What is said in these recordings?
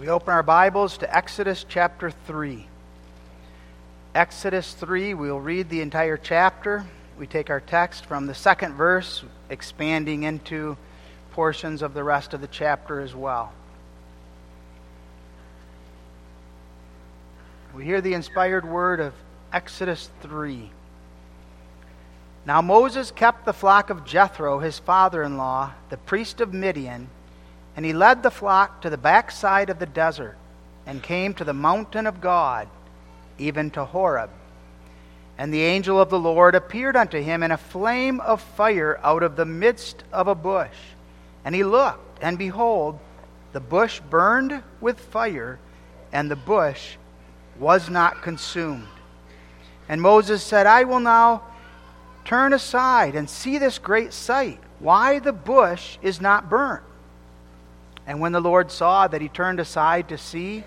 We open our Bibles to Exodus chapter 3. Exodus 3, we'll read the entire chapter. We take our text from the second verse, expanding into portions of the rest of the chapter as well. We hear the inspired word of Exodus 3. Now Moses kept the flock of Jethro, his father in law, the priest of Midian and he led the flock to the backside of the desert and came to the mountain of God, even to Horeb. And the angel of the Lord appeared unto him in a flame of fire out of the midst of a bush. And he looked, and behold, the bush burned with fire, and the bush was not consumed. And Moses said, I will now turn aside and see this great sight, why the bush is not burnt. And when the Lord saw that he turned aside to see,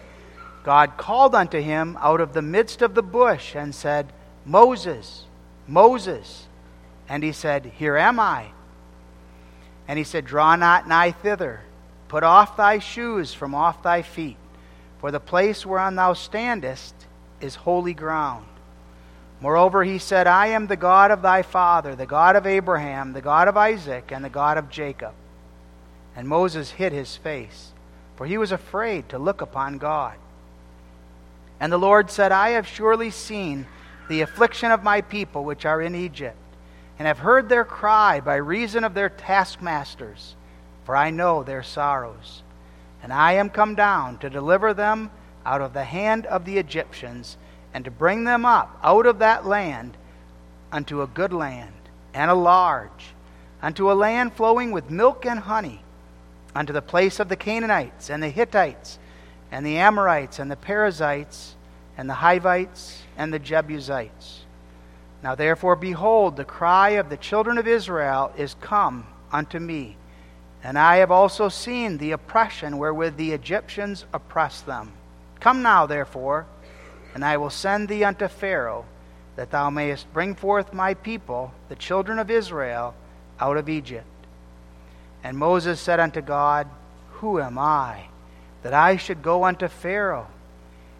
God called unto him out of the midst of the bush and said, Moses, Moses. And he said, Here am I. And he said, Draw not nigh thither. Put off thy shoes from off thy feet, for the place whereon thou standest is holy ground. Moreover, he said, I am the God of thy father, the God of Abraham, the God of Isaac, and the God of Jacob. And Moses hid his face, for he was afraid to look upon God. And the Lord said, I have surely seen the affliction of my people which are in Egypt, and have heard their cry by reason of their taskmasters, for I know their sorrows. And I am come down to deliver them out of the hand of the Egyptians, and to bring them up out of that land unto a good land, and a large, unto a land flowing with milk and honey unto the place of the Canaanites and the Hittites and the Amorites and the Perizzites and the Hivites and the Jebusites. Now therefore, behold, the cry of the children of Israel is come unto me, and I have also seen the oppression wherewith the Egyptians oppress them. Come now, therefore, and I will send thee unto Pharaoh, that thou mayest bring forth my people, the children of Israel, out of Egypt. And Moses said unto God, Who am I, that I should go unto Pharaoh,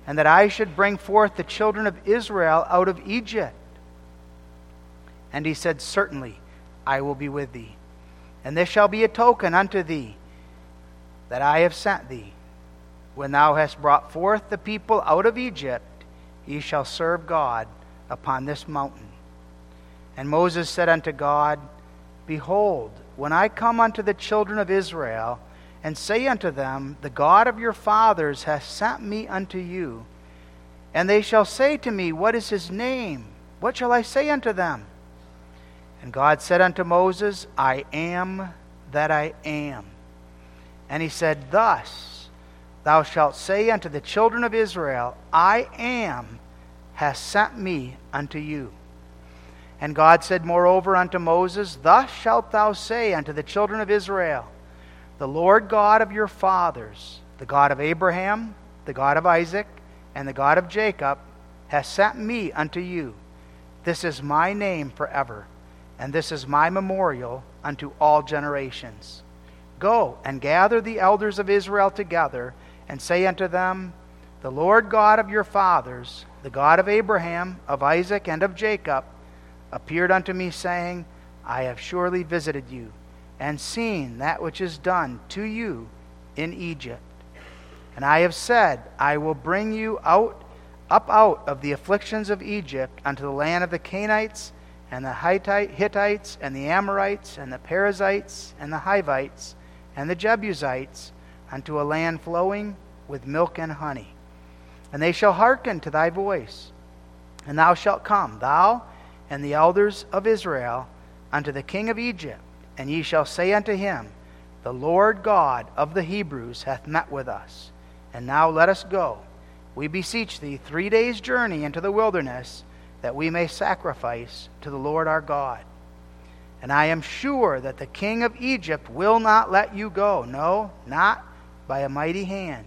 and that I should bring forth the children of Israel out of Egypt? And he said, Certainly, I will be with thee. And this shall be a token unto thee that I have sent thee. When thou hast brought forth the people out of Egypt, ye shall serve God upon this mountain. And Moses said unto God, Behold, when I come unto the children of Israel, and say unto them, The God of your fathers hath sent me unto you, and they shall say to me, What is his name? What shall I say unto them? And God said unto Moses, I am that I am. And he said, Thus thou shalt say unto the children of Israel, I am hath sent me unto you. And God said moreover unto Moses, Thus shalt thou say unto the children of Israel, The Lord God of your fathers, the God of Abraham, the God of Isaac, and the God of Jacob, hath sent me unto you. This is my name forever, and this is my memorial unto all generations. Go and gather the elders of Israel together, and say unto them, The Lord God of your fathers, the God of Abraham, of Isaac, and of Jacob, appeared unto me, saying, I have surely visited you, and seen that which is done to you in Egypt. And I have said, I will bring you out up out of the afflictions of Egypt unto the land of the Canaanites, and the Hittites, and the Amorites, and the Perizzites, and the Hivites, and the Jebusites, unto a land flowing with milk and honey. And they shall hearken to thy voice. And thou shalt come, thou and the elders of Israel unto the king of Egypt, and ye shall say unto him, The Lord God of the Hebrews hath met with us. And now let us go. We beseech thee three days' journey into the wilderness, that we may sacrifice to the Lord our God. And I am sure that the king of Egypt will not let you go, no, not by a mighty hand.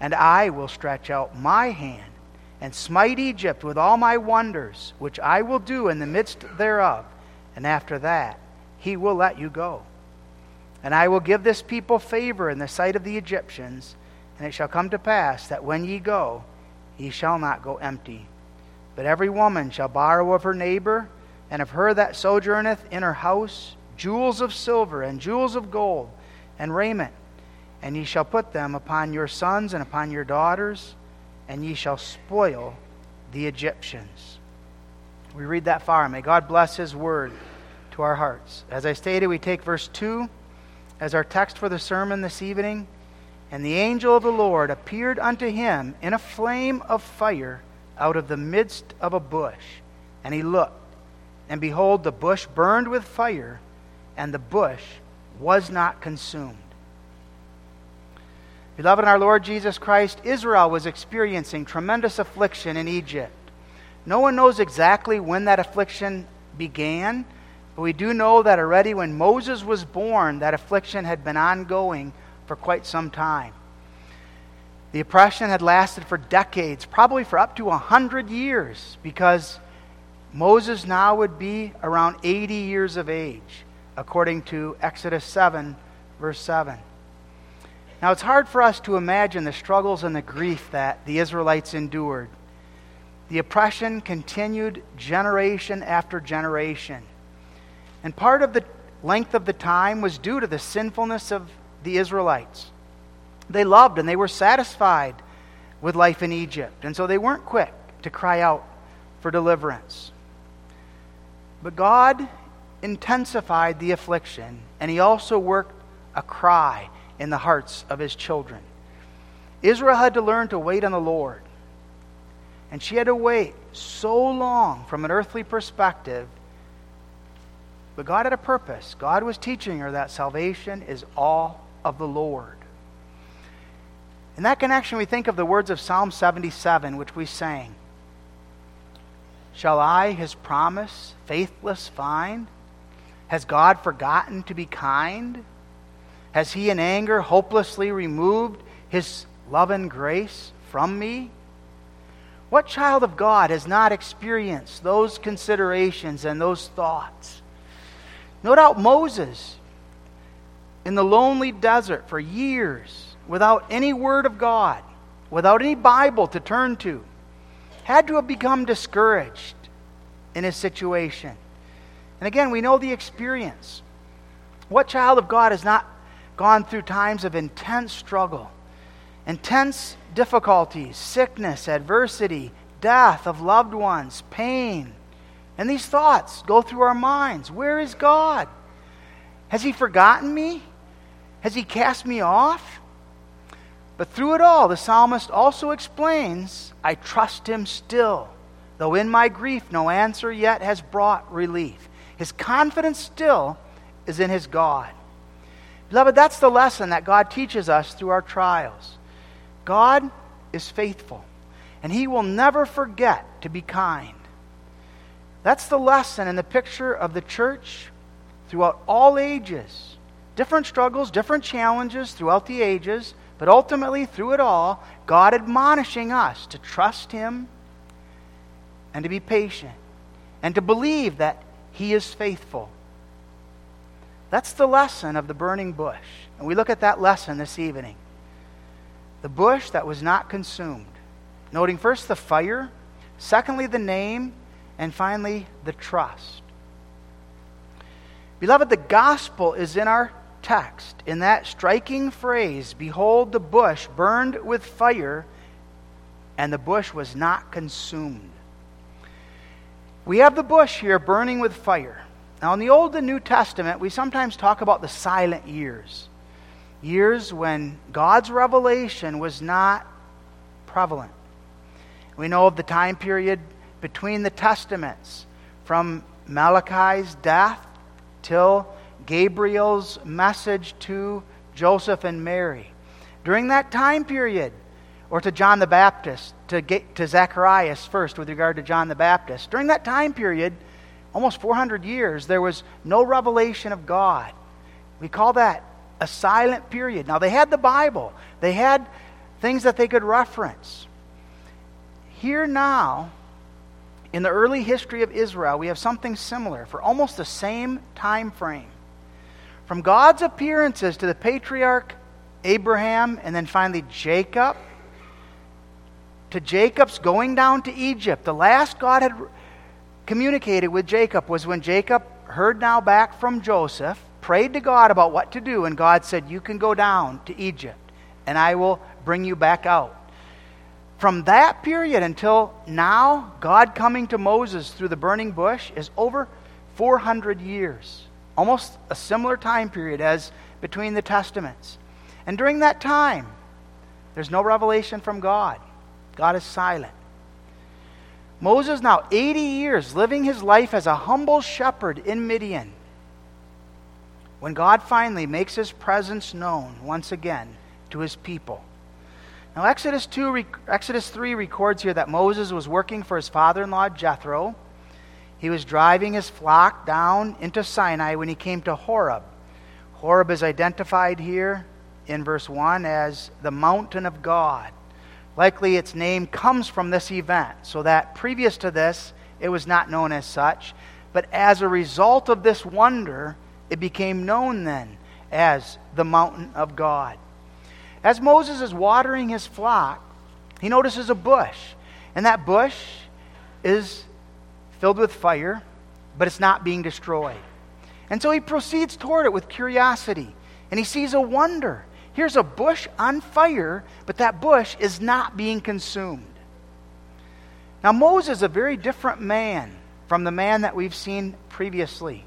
And I will stretch out my hand and smite Egypt with all my wonders, which I will do in the midst thereof. And after that, he will let you go. And I will give this people favor in the sight of the Egyptians, And it shall come to pass that when ye go, ye shall not go empty. But every woman shall borrow of her neighbor, and of her that sojourneth in her house, jewels of silver, and jewels of gold, and raiment. And ye shall put them upon your sons and upon your daughters, and ye shall spoil the Egyptians. We read that far. May God bless His word to our hearts. As I stated, we take verse 2 as our text for the sermon this evening. And the angel of the Lord appeared unto him in a flame of fire out of the midst of a bush. And he looked, and behold, the bush burned with fire, and the bush was not consumed. Beloved in our Lord Jesus Christ, Israel was experiencing tremendous affliction in Egypt. No one knows exactly when that affliction began, but we do know that already when Moses was born, that affliction had been ongoing for quite some time. The oppression had lasted for decades, probably for up to a hundred years, because Moses now would be around 80 years of age, according to Exodus 7, verse 7. Now, it's hard for us to imagine the struggles and the grief that the Israelites endured. The oppression continued generation after generation. And part of the length of the time was due to the sinfulness of the Israelites. They loved and they were satisfied with life in Egypt, and so they weren't quick to cry out for deliverance. But God intensified the affliction, and He also worked a cry in the hearts of His children. Israel had to learn to wait on the Lord. And she had to wait so long from an earthly perspective. But God had a purpose. God was teaching her that salvation is all of the Lord. In that connection, we think of the words of Psalm 77, which we sang. Shall I his promise faithless find? Has God forgotten to be kind? Has he in anger hopelessly removed his love and grace from me? What child of God has not experienced those considerations and those thoughts? No doubt Moses in the lonely desert for years without any word of God, without any Bible to turn to, had to have become discouraged in his situation. And again, we know the experience. What child of God has not gone through times of intense struggle, intense difficulties, sickness, adversity, death of loved ones, pain? And these thoughts go through our minds. Where is God? Has He forgotten me? Has he cast me off? But through it all, the psalmist also explains I trust him still, though in my grief no answer yet has brought relief. His confidence still is in his God. Beloved, that's the lesson that God teaches us through our trials. God is faithful, and he will never forget to be kind. That's the lesson and the picture of the church throughout all ages different struggles, different challenges throughout the ages, but ultimately, through it all, God admonishing us to trust Him and to be patient and to believe that He is faithful. That's the lesson of the burning bush. And we look at that lesson this evening. The bush that was not consumed. Noting first the fire, secondly the name, and finally the trust. Beloved, the gospel is in our text, in that striking phrase, Behold, the bush burned with fire, and the bush was not consumed. We have the bush here burning with fire. Now, in the Old and New Testament, we sometimes talk about the silent years years when God's revelation was not prevalent. We know of the time period between the Testaments, from Malachi's death till Gabriel's message to Joseph and Mary. During that time period, or to John the Baptist, to, to Zacharias first with regard to John the Baptist, during that time period, almost 400 years, there was no revelation of God. We call that a silent period. Now, they had the Bible, they had things that they could reference. Here now, in the early history of Israel, we have something similar for almost the same time frame. From God's appearances to the patriarch Abraham, and then finally Jacob, to Jacob's going down to Egypt. The last God had communicated with Jacob was when Jacob heard now back from Joseph, prayed to God about what to do, and God said, You can go down to Egypt, and I will bring you back out. From that period until now, God coming to Moses through the burning bush is over 400 years, almost a similar time period as between the Testaments. And during that time, there's no revelation from God. God is silent. Moses, now 80 years, living his life as a humble shepherd in Midian. When God finally makes his presence known once again to his people. Now, Exodus, 2, Exodus 3 records here that Moses was working for his father in law Jethro. He was driving his flock down into Sinai when he came to Horeb. Horeb is identified here in verse 1 as the mountain of God. Likely its name comes from this event, so that previous to this, it was not known as such. But as a result of this wonder, it became known then as the mountain of God. As Moses is watering his flock, he notices a bush. And that bush is filled with fire, but it's not being destroyed. And so he proceeds toward it with curiosity. And he sees a wonder. Here's a bush on fire, but that bush is not being consumed. Now, Moses is a very different man from the man that we've seen previously.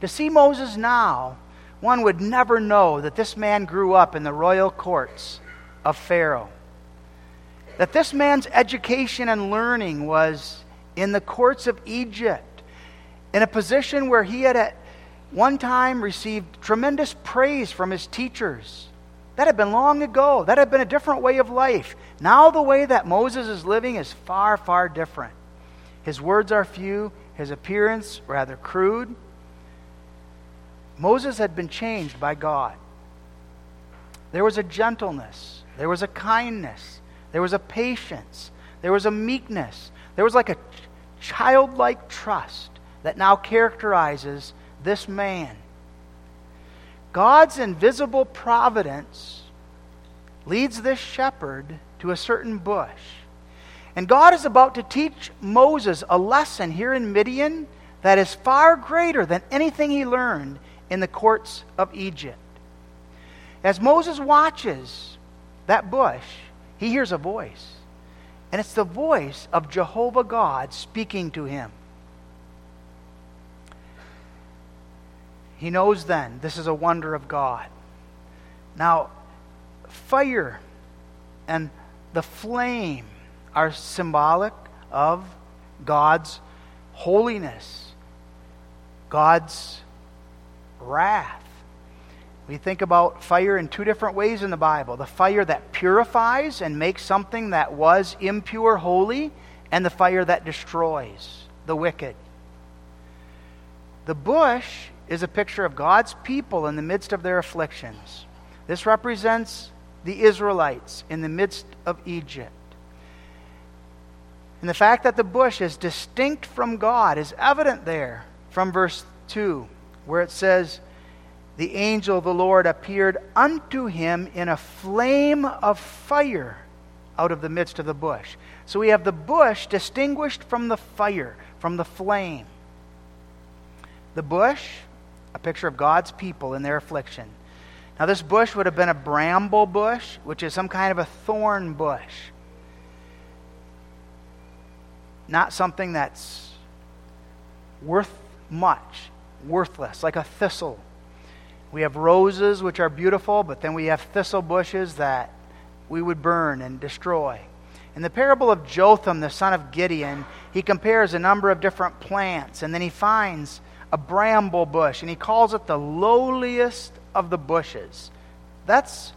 To see Moses now, one would never know that this man grew up in the royal courts of Pharaoh. That this man's education and learning was in the courts of Egypt, in a position where he had one time received tremendous praise from his teachers. That had been long ago. That had been a different way of life. Now, the way that Moses is living is far, far different. His words are few, his appearance rather crude. Moses had been changed by God. There was a gentleness, there was a kindness, there was a patience, there was a meekness, there was like a childlike trust that now characterizes this man. God's invisible providence leads this shepherd to a certain bush. And God is about to teach Moses a lesson here in Midian that is far greater than anything he learned in the courts of Egypt. As Moses watches that bush, he hears a voice. And it's the voice of Jehovah God speaking to him. He knows then this is a wonder of God. Now, fire and the flame are symbolic of God's holiness, God's wrath. We think about fire in two different ways in the Bible the fire that purifies and makes something that was impure holy, and the fire that destroys the wicked. The bush is a picture of God's people in the midst of their afflictions. This represents the Israelites in the midst of Egypt. And the fact that the bush is distinct from God is evident there from verse 2, where it says, The angel of the Lord appeared unto him in a flame of fire out of the midst of the bush. So we have the bush distinguished from the fire, from the flame. The bush a picture of God's people in their affliction. Now, this bush would have been a bramble bush, which is some kind of a thorn bush. Not something that's worth much, worthless, like a thistle. We have roses, which are beautiful, but then we have thistle bushes that we would burn and destroy. In the parable of Jotham, the son of Gideon, he compares a number of different plants, and then he finds a bramble bush, and he calls it the lowliest of the bushes. That's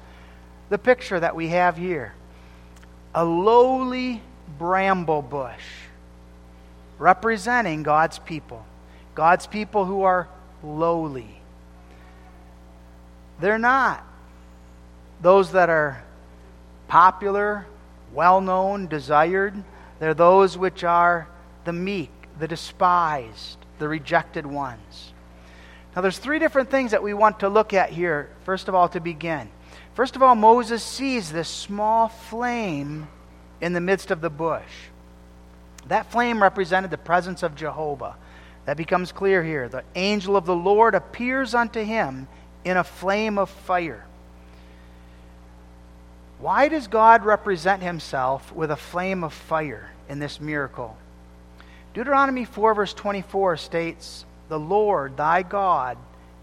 the picture that we have here. A lowly bramble bush representing God's people. God's people who are lowly. They're not those that are popular, well known, desired. They're those which are the meek, the despised, the rejected ones. Now, there's three different things that we want to look at here, first of all, to begin. First of all, Moses sees this small flame in the midst of the bush. That flame represented the presence of Jehovah. That becomes clear here. The angel of the Lord appears unto him in a flame of fire. Why does God represent himself with a flame of fire in this miracle? Deuteronomy 4, verse 24 states, The Lord thy God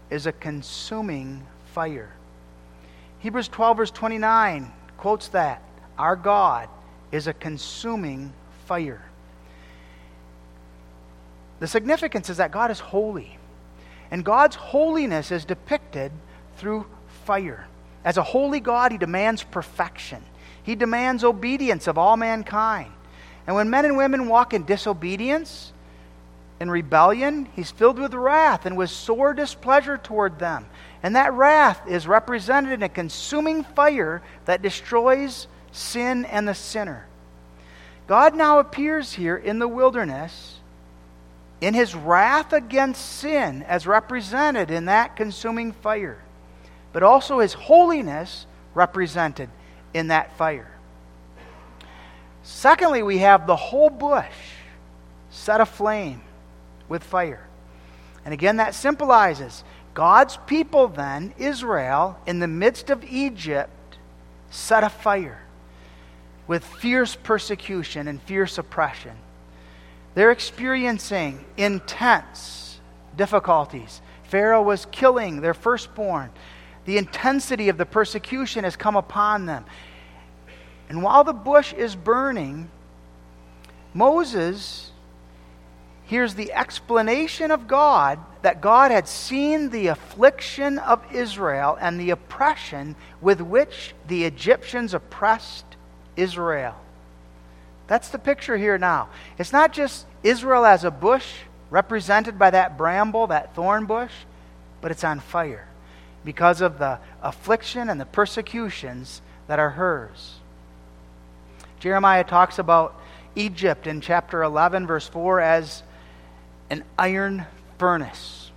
is a consuming fire. Hebrews 12, verse 29 quotes that. Our God is a consuming fire. The significance is that God is holy. And God's holiness is depicted through fire. As a holy God, He demands perfection, He demands obedience of all mankind. And when men and women walk in disobedience, in rebellion, he's filled with wrath and with sore displeasure toward them. And that wrath is represented in a consuming fire that destroys sin and the sinner. God now appears here in the wilderness in his wrath against sin, as represented in that consuming fire, but also his holiness represented in that fire. Secondly, we have the whole bush set aflame with fire. And again, that symbolizes God's people, then, Israel, in the midst of Egypt, set afire with fierce persecution and fierce oppression. They're experiencing intense difficulties. Pharaoh was killing their firstborn. The intensity of the persecution has come upon them. And while the bush is burning, Moses hears the explanation of God that God had seen the affliction of Israel and the oppression with which the Egyptians oppressed Israel. That's the picture here now. It's not just Israel as a bush represented by that bramble, that thorn bush, but it's on fire because of the affliction and the persecutions that are hers. Jeremiah talks about Egypt in chapter 11, verse 4, as an iron furnace.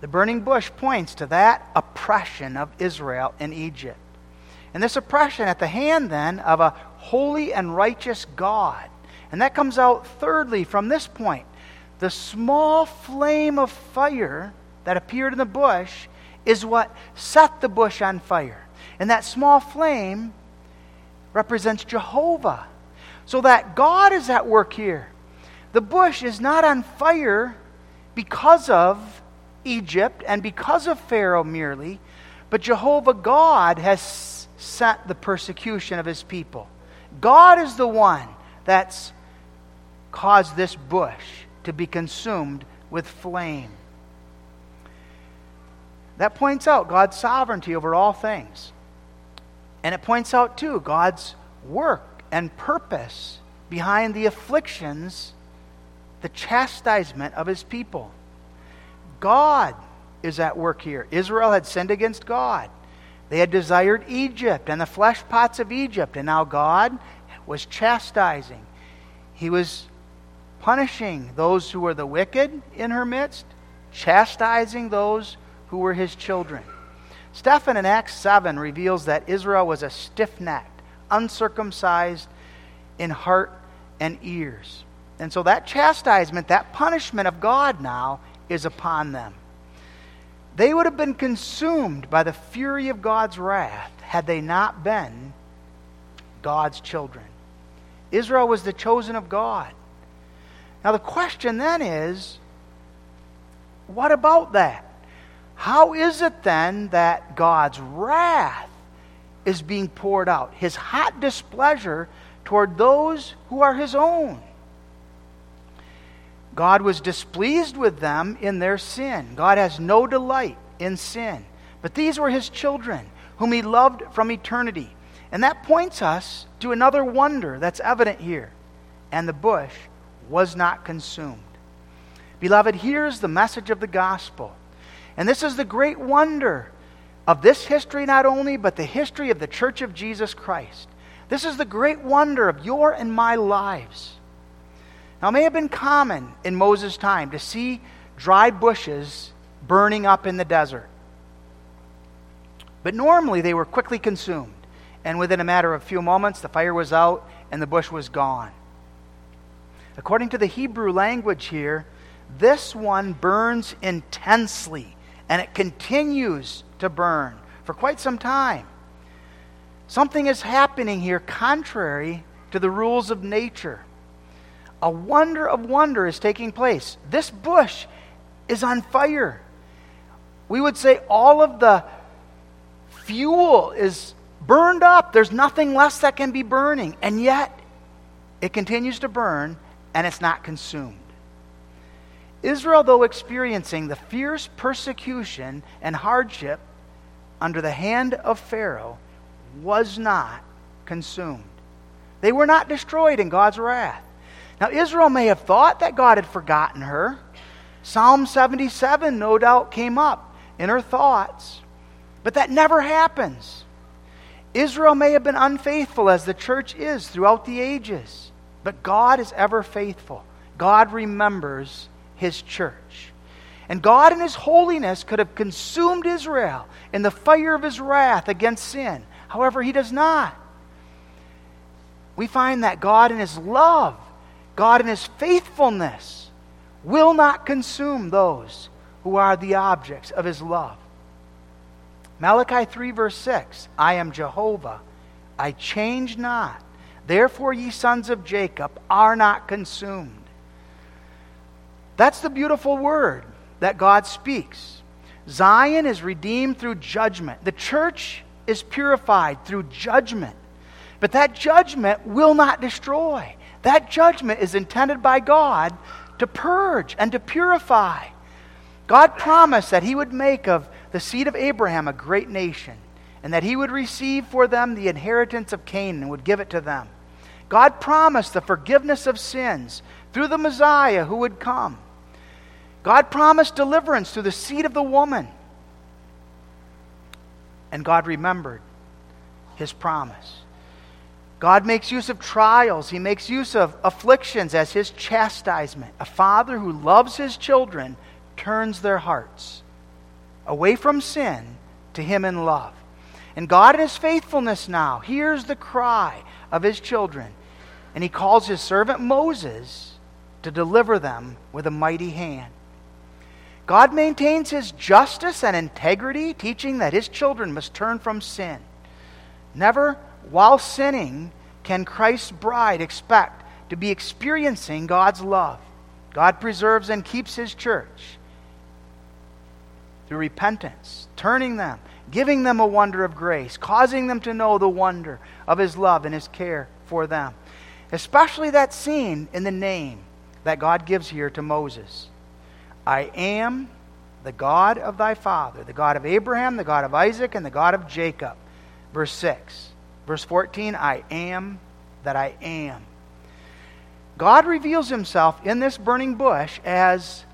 The burning bush points to that oppression of Israel in Egypt. And this oppression at the hand, then, of a holy and righteous God. And that comes out, thirdly, from this point. The small flame of fire that appeared in the bush is what set the bush on fire. And that small flame represents Jehovah. So that God is at work here. The bush is not on fire because of Egypt and because of Pharaoh merely, but Jehovah God has sent the persecution of his people. God is the one that's caused this bush to be consumed with flame. That points out God's sovereignty over all things. And it points out, too, God's work and purpose behind the afflictions the chastisement of his people. God is at work here. Israel had sinned against God. They had desired Egypt and the flesh pots of Egypt, and now God was chastising. He was punishing those who were the wicked in her midst, chastising those who were his children. Stephen in Acts 7 reveals that Israel was a stiff necked, uncircumcised in heart and ears. And so that chastisement, that punishment of God now is upon them. They would have been consumed by the fury of God's wrath had they not been God's children. Israel was the chosen of God. Now, the question then is what about that? How is it then that God's wrath is being poured out? His hot displeasure toward those who are his own. God was displeased with them in their sin. God has no delight in sin. But these were his children, whom he loved from eternity. And that points us to another wonder that's evident here. And the bush was not consumed. Beloved, here's the message of the gospel. And this is the great wonder of this history, not only, but the history of the church of Jesus Christ. This is the great wonder of your and my lives. Now, it may have been common in Moses' time to see dry bushes burning up in the desert. But normally they were quickly consumed, and within a matter of a few moments the fire was out and the bush was gone. According to the Hebrew language here, this one burns intensely and it continues to burn for quite some time. Something is happening here contrary to the rules of nature. A wonder of wonder is taking place. This bush is on fire. We would say all of the fuel is burned up. There's nothing less that can be burning. And yet, it continues to burn and it's not consumed. Israel, though experiencing the fierce persecution and hardship under the hand of Pharaoh, was not consumed. They were not destroyed in God's wrath. Now, Israel may have thought that God had forgotten her. Psalm 77, no doubt, came up in her thoughts. But that never happens. Israel may have been unfaithful as the church is throughout the ages, but God is ever faithful. God remembers his church. And God, in his holiness, could have consumed Israel in the fire of his wrath against sin. However, he does not. We find that God, in his love, God, in his faithfulness, will not consume those who are the objects of his love. Malachi 3, verse 6 I am Jehovah, I change not. Therefore, ye sons of Jacob are not consumed. That's the beautiful word that God speaks. Zion is redeemed through judgment. The church is purified through judgment. But that judgment will not destroy. That judgment is intended by God to purge and to purify. God promised that He would make of the seed of Abraham a great nation, and that He would receive for them the inheritance of Canaan and would give it to them. God promised the forgiveness of sins through the Messiah who would come. God promised deliverance through the seed of the woman. And God remembered his promise. God makes use of trials. He makes use of afflictions as his chastisement. A father who loves his children turns their hearts away from sin to him in love. And God, in his faithfulness now, hears the cry of his children. And he calls his servant Moses to deliver them with a mighty hand. God maintains his justice and integrity, teaching that his children must turn from sin. Never, while sinning, can Christ's bride expect to be experiencing God's love. God preserves and keeps his church through repentance, turning them, giving them a wonder of grace, causing them to know the wonder of his love and his care for them. Especially that seen in the name that God gives here to Moses. I am the God of thy father, the God of Abraham, the God of Isaac, and the God of Jacob. Verse 6. Verse 14, I am that I am. God reveals himself in this burning bush as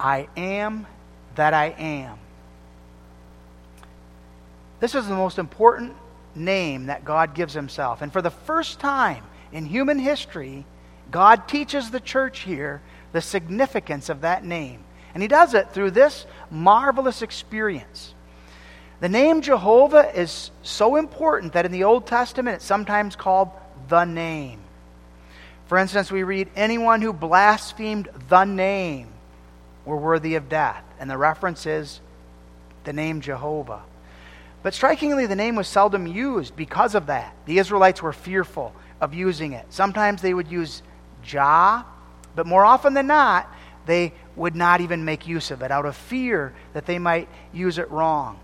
I am that I am. This is the most important name that God gives himself. And for the first time in human history, God teaches the church here the significance of that name. And he does it through this marvelous experience. The name Jehovah is so important that in the Old Testament it's sometimes called the name. For instance, we read, Anyone who blasphemed the name were worthy of death. And the reference is the name Jehovah. But strikingly, the name was seldom used because of that. The Israelites were fearful of using it. Sometimes they would use Jah, but more often than not, they would not even make use of it out of fear that they might use it wrong.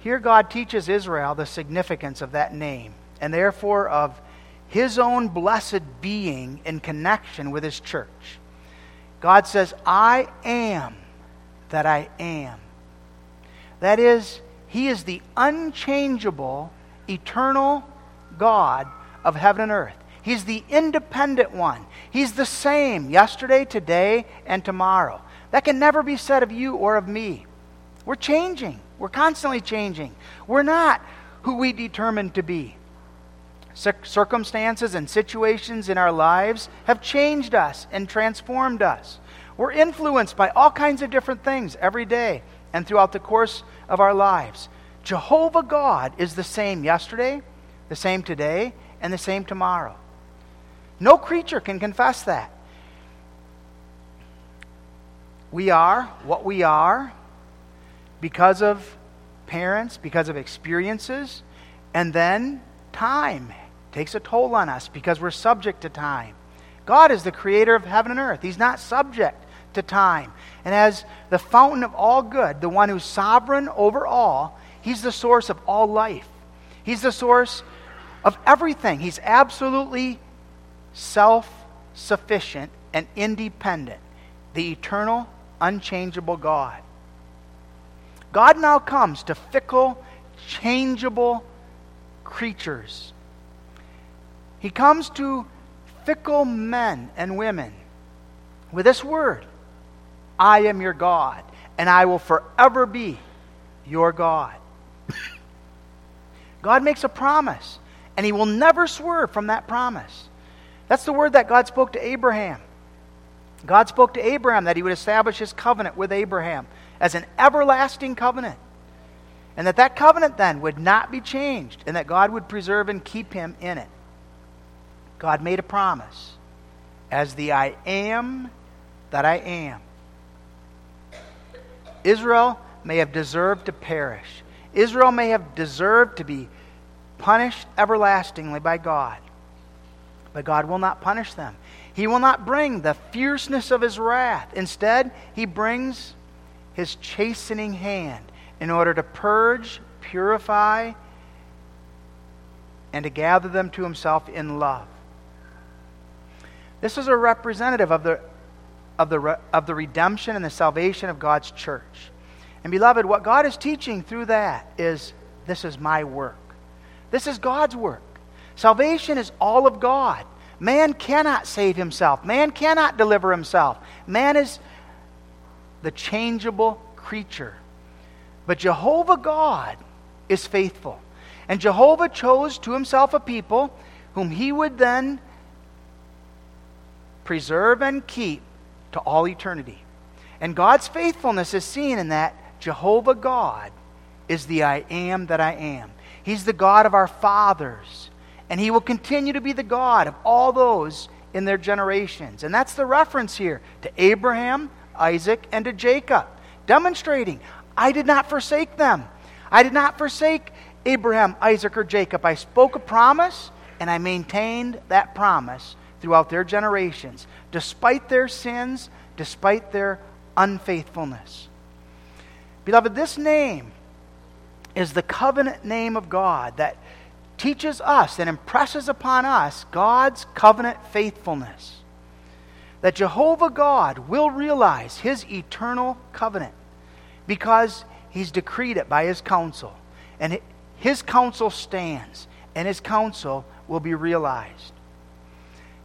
Here, God teaches Israel the significance of that name and therefore of his own blessed being in connection with his church. God says, I am that I am. That is, he is the unchangeable, eternal God of heaven and earth. He's the independent one. He's the same yesterday, today, and tomorrow. That can never be said of you or of me. We're changing. We're constantly changing. We're not who we determined to be. Circumstances and situations in our lives have changed us and transformed us. We're influenced by all kinds of different things every day. and throughout the course of our lives. Jehovah God is the same yesterday, the same today, and the same tomorrow. No creature can confess that. We are what we are because of parents, because of experiences, and then time takes a toll on us because we're subject to time. God is the creator of heaven and earth. He's not subject to time. And as the fountain of all good, the one who's sovereign over all, he's the source of all life. He's the source of everything. He's absolutely self sufficient and independent, the eternal, unchangeable God. God now comes to fickle, changeable creatures. He comes to fickle men and women with this word I am your God, and I will forever be your God. God makes a promise, and he will never swerve from that promise. That's the word that God spoke to Abraham. God spoke to Abraham that he would establish his covenant with Abraham as an everlasting covenant. And that that covenant then would not be changed, and that God would preserve and keep him in it. God made a promise as the I am that I am. Israel may have deserved to perish. Israel may have deserved to be punished everlastingly by God. But God will not punish them. He will not bring the fierceness of his wrath. Instead, he brings his chastening hand in order to purge, purify, and to gather them to himself in love. This is a representative of the, of the, of the redemption and the salvation of God's church. And beloved, what God is teaching through that is this is my work. This is God's work. Salvation is all of God. Man cannot save himself, man cannot deliver himself. Man is the changeable creature. But Jehovah God is faithful. And Jehovah chose to himself a people whom he would then preserve and keep to all eternity. And God's faithfulness is seen in that Jehovah God is the I am that I am. He's the God of our fathers. And he will continue to be the God of all those in their generations. And that's the reference here to Abraham, Isaac, and to Jacob, demonstrating, I did not forsake them. I did not forsake Abraham, Isaac, or Jacob. I spoke a promise, and I maintained that promise throughout their generations, despite their sins, despite their unfaithfulness. Beloved, this name is the covenant name of God that teaches us and impresses upon us God's covenant faithfulness. That Jehovah God will realize his eternal covenant because he's decreed it by his counsel. And his counsel stands, and his counsel will be realized.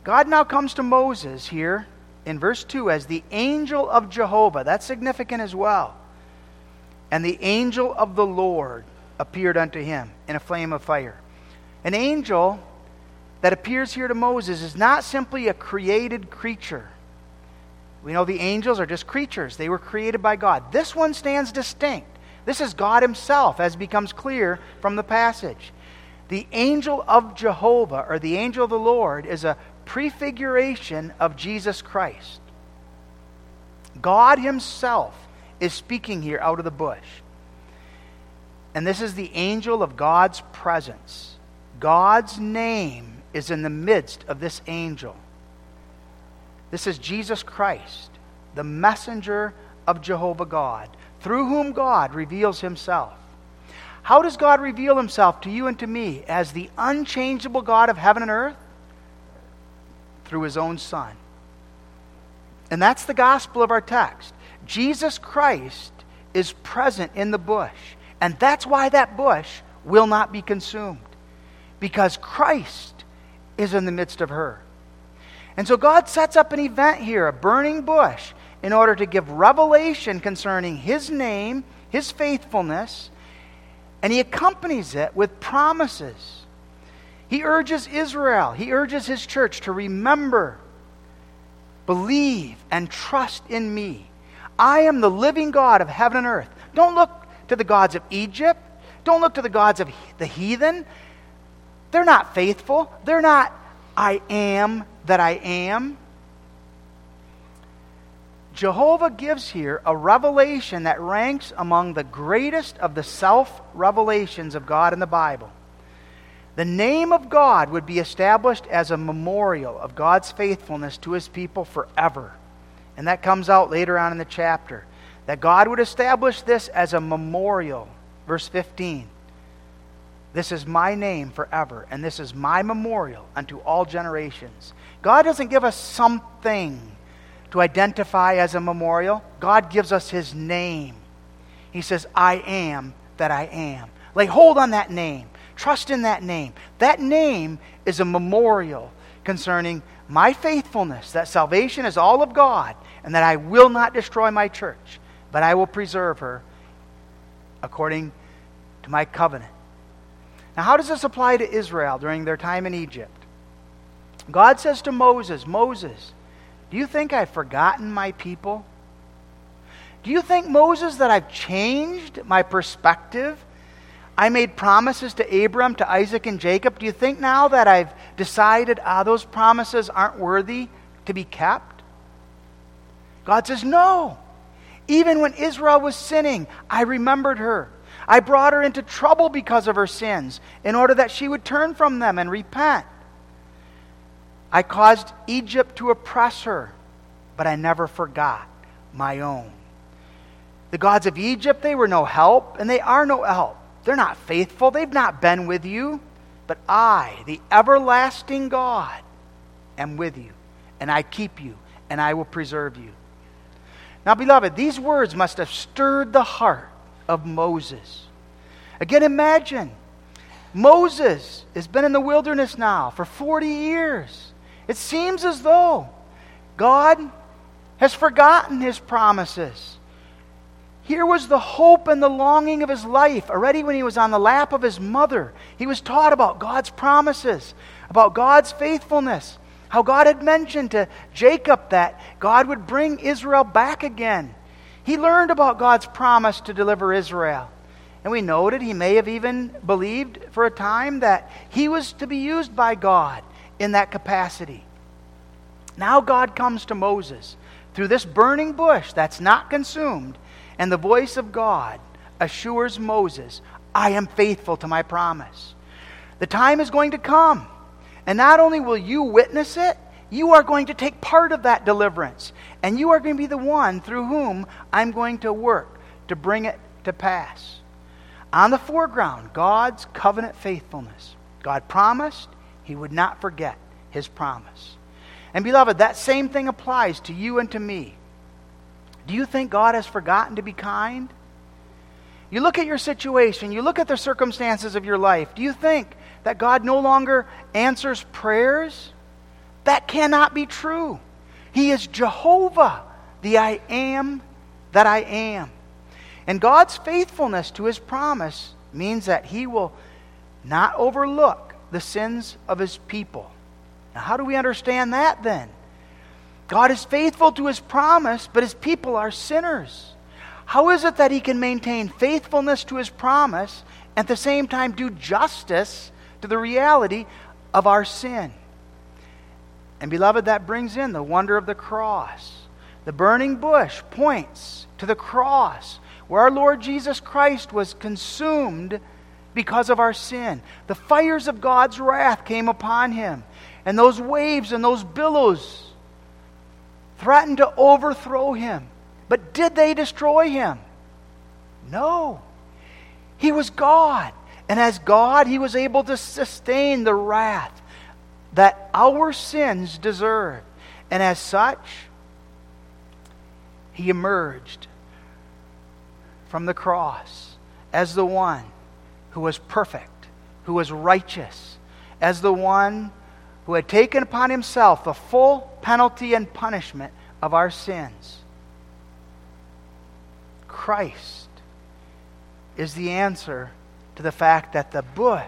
God now comes to Moses here in verse 2 as the angel of Jehovah. That's significant as well. And the angel of the Lord appeared unto him in a flame of fire. An angel that appears here to Moses is not simply a created creature. We know the angels are just creatures, they were created by God. This one stands distinct. This is God Himself, as becomes clear from the passage. The angel of Jehovah, or the angel of the Lord, is a prefiguration of Jesus Christ. God Himself is speaking here out of the bush. And this is the angel of God's presence. God's name is in the midst of this angel. This is Jesus Christ, the messenger of Jehovah God, through whom God reveals himself. How does God reveal himself to you and to me as the unchangeable God of heaven and earth? Through his own Son. And that's the gospel of our text. Jesus Christ is present in the bush. And that's why that bush will not be consumed. Because Christ is in the midst of her. And so God sets up an event here, a burning bush, in order to give revelation concerning His name, His faithfulness, and He accompanies it with promises. He urges Israel, He urges His church to remember, believe, and trust in me. I am the living God of heaven and earth. Don't look to the gods of Egypt. Don't look to the gods of the heathen. They're not faithful. They're not, I am that I am. Jehovah gives here a revelation that ranks among the greatest of the self revelations of God in the Bible. The name of God would be established as a memorial of God's faithfulness to his people forever. And that comes out later on in the chapter. That God would establish this as a memorial. Verse 15. This is my name forever, and this is my memorial unto all generations. God doesn't give us something to identify as a memorial, God gives us his name. He says, I am that I am. Like, hold on that name. Trust in that name. That name is a memorial concerning my faithfulness, that salvation is all of God, and that I will not destroy my church, but I will preserve her according to my covenant. Now, how does this apply to Israel during their time in Egypt? God says to Moses, Moses, do you think I've forgotten my people? Do you think, Moses, that I've changed my perspective? I made promises to Abram, to Isaac, and Jacob. Do you think now that I've decided, ah, those promises aren't worthy to be kept? God says, No. Even when Israel was sinning, I remembered her. I brought her into trouble because of her sins in order that she would turn from them and repent. I caused Egypt to oppress her, but I never forgot my own. The gods of Egypt, they were no help, and they are no help. They're not faithful, they've not been with you. But I, the everlasting God, am with you, and I keep you, and I will preserve you. Now, beloved, these words must have stirred the heart of Moses. Again, imagine Moses has been in the wilderness now for 40 years. It seems as though God has forgotten his promises. Here was the hope and the longing of his life. Already, when he was on the lap of his mother, he was taught about God's promises, about God's faithfulness, how God had mentioned to Jacob that God would bring Israel back again. He learned about God's promise to deliver Israel. And we noted he may have even believed for a time that he was to be used by God in that capacity. Now God comes to Moses through this burning bush that's not consumed, and the voice of God assures Moses, I am faithful to my promise. The time is going to come, and not only will you witness it, you are going to take part of that deliverance, and you are going to be the one through whom I'm going to work to bring it to pass. On the foreground, God's covenant faithfulness. God promised, he would not forget his promise. And beloved, that same thing applies to you and to me. Do you think God has forgotten to be kind? You look at your situation, you look at the circumstances of your life. Do you think that God no longer answers prayers? That cannot be true. He is Jehovah, the I am that I am. And God's faithfulness to his promise means that he will not overlook the sins of his people. Now, how do we understand that then? God is faithful to his promise, but his people are sinners. How is it that he can maintain faithfulness to his promise and at the same time do justice to the reality of our sin? And, beloved, that brings in the wonder of the cross. The burning bush points to the cross where our Lord Jesus Christ was consumed because of our sin. The fires of God's wrath came upon him, and those waves and those billows threatened to overthrow him. But did they destroy him? No. He was God. And as God, he was able to sustain the wrath that our sins deserved. And as such, he emerged from the cross as the one who was perfect, who was righteous, as the one who had taken upon himself the full penalty and punishment of our sins. Christ is the answer to the fact that the bush,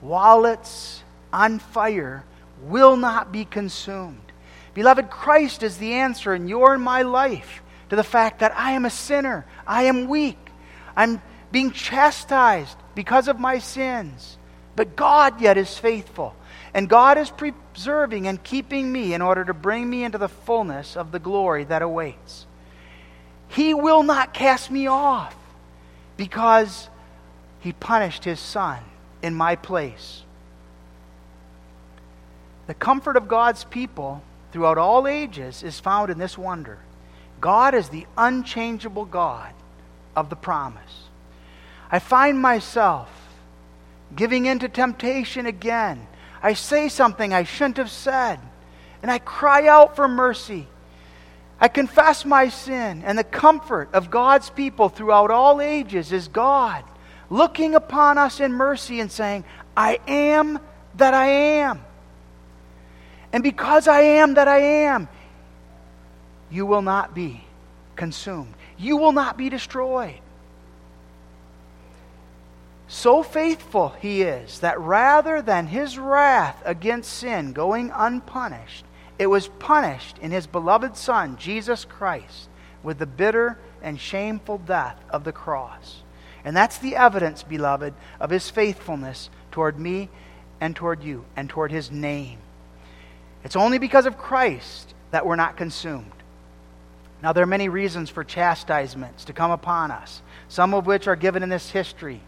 while it's on fire, will not be consumed. Beloved, Christ is the answer in your and my life to the fact that I am a sinner, I am weak, I'm being chastised because of my sins. But God yet is faithful. And God is preserving and keeping me in order to bring me into the fullness of the glory that awaits. He will not cast me off because he punished his son in my place. The comfort of God's people throughout all ages is found in this wonder God is the unchangeable God of the promise. I find myself giving in to temptation again. I say something I shouldn't have said, and I cry out for mercy. I confess my sin, and the comfort of God's people throughout all ages is God looking upon us in mercy and saying, I am that I am. And because I am that I am, you will not be consumed. You will not be destroyed. So faithful he is that rather than his wrath against sin going unpunished, it was punished in his beloved Son, Jesus Christ, with the bitter and shameful death of the cross. And that's the evidence, beloved, of his faithfulness toward me and toward you and toward his name. It's only because of Christ that we're not consumed. Now, there are many reasons for chastisements to come upon us, some of which are given in this history,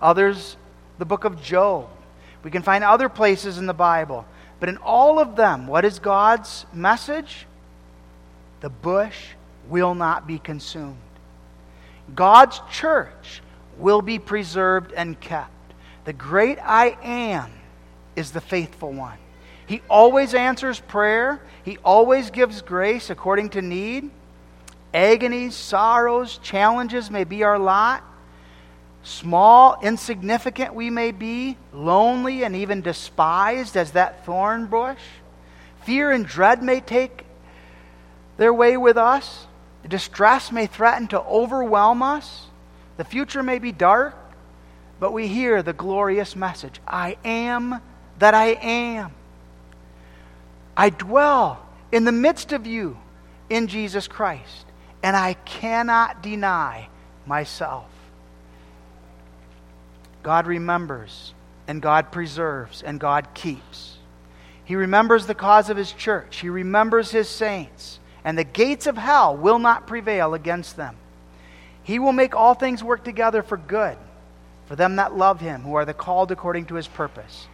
others, the book of Job. We can find other places in the Bible. But in all of them, what is God's message? The bush will not be consumed. God's church will be preserved and kept. The great I am is the faithful one. He always answers prayer, He always gives grace according to need. Agonies, sorrows, challenges may be our lot. Small, insignificant we may be, lonely and even despised as that thorn bush. Fear and dread may take their way with us. Distress may threaten to overwhelm us. The future may be dark, but we hear the glorious message I am that I am. I dwell in the midst of you in Jesus Christ, and I cannot deny myself. God remembers, and God preserves, and God keeps. He remembers the cause of His church, He remembers His saints, and the gates of hell will not prevail against them. He will make all things work together for good for them that love him, who are the called according to his purpose.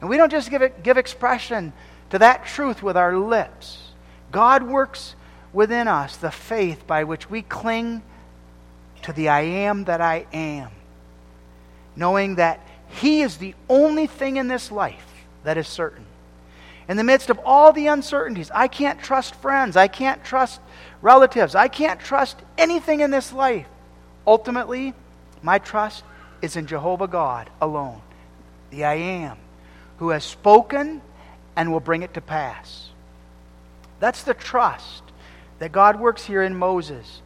And we don't just give, it, give expression to that truth with our lips. God works within us the faith by which we cling to the I am that I am, knowing that He is the only thing in this life that is certain. In the midst of all the uncertainties, I can't trust friends, I can't trust relatives, I can't trust anything in this life. Ultimately, my trust is in Jehovah God alone, the I am, who has spoken and will bring it to pass. That's the trust that God works here in Moses.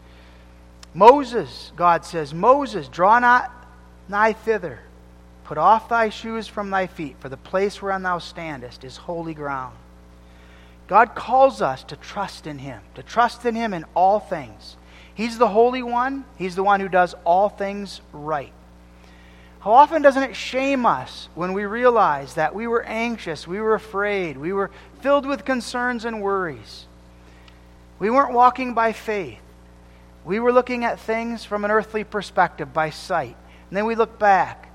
Moses, God says, Moses, draw not nigh thither. Put off thy shoes from thy feet, for the place whereon thou standest is holy ground. God calls us to trust in him, to trust in him in all things. He's the Holy One, He's the one who does all things right. How often doesn't it shame us when we realize that we were anxious, we were afraid, we were filled with concerns and worries? We weren't walking by faith. We were looking at things from an earthly perspective by sight. And then we look back,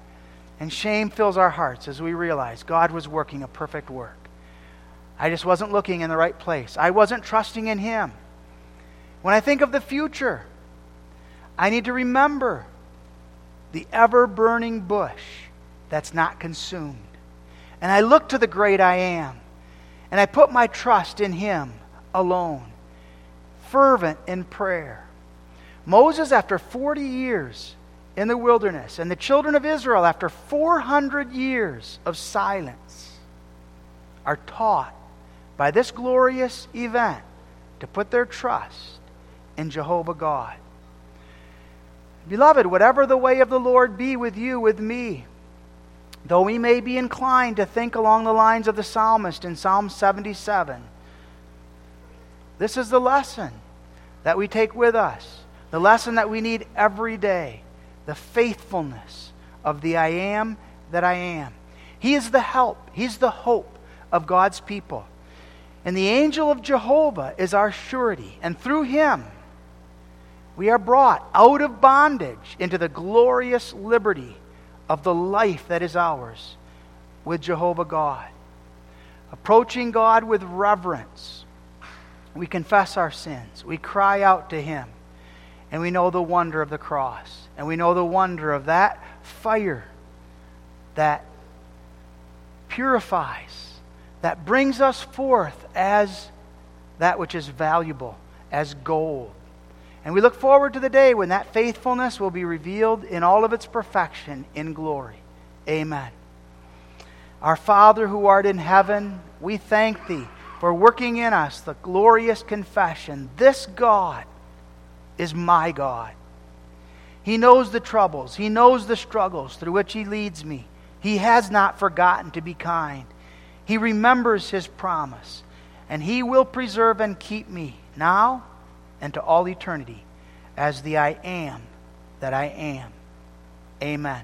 and shame fills our hearts as we realize God was working a perfect work. I just wasn't looking in the right place, I wasn't trusting in Him. When I think of the future, I need to remember the ever burning bush that's not consumed. And I look to the great I am, and I put my trust in Him alone, fervent in prayer. Moses, after 40 years in the wilderness, and the children of Israel, after 400 years of silence, are taught by this glorious event to put their trust in Jehovah God. Beloved, whatever the way of the Lord be with you, with me, though we may be inclined to think along the lines of the psalmist in Psalm 77, this is the lesson that we take with us, the lesson that we need every day. the faithfulness of the I am that I am. He is the help, He's the hope of God's people. And the angel of Jehovah is our surety, and through him we are brought out of bondage into the glorious liberty of the life that is ours with Jehovah God. Approaching God with reverence, we confess our sins, we cry out to him, and we know the wonder of the cross, and we know the wonder of that fire that purifies that brings us forth as that which is valuable, as gold. And we look forward to the day when that faithfulness will be revealed in all of its perfection in glory. Amen. Our Father who art in heaven, we thank thee for working in us the glorious confession this God is my God. He knows the troubles, He knows the struggles through which He leads me. He has not forgotten to be kind. He remembers his promise, and he will preserve and keep me now and to all eternity as the I am that I am. Amen.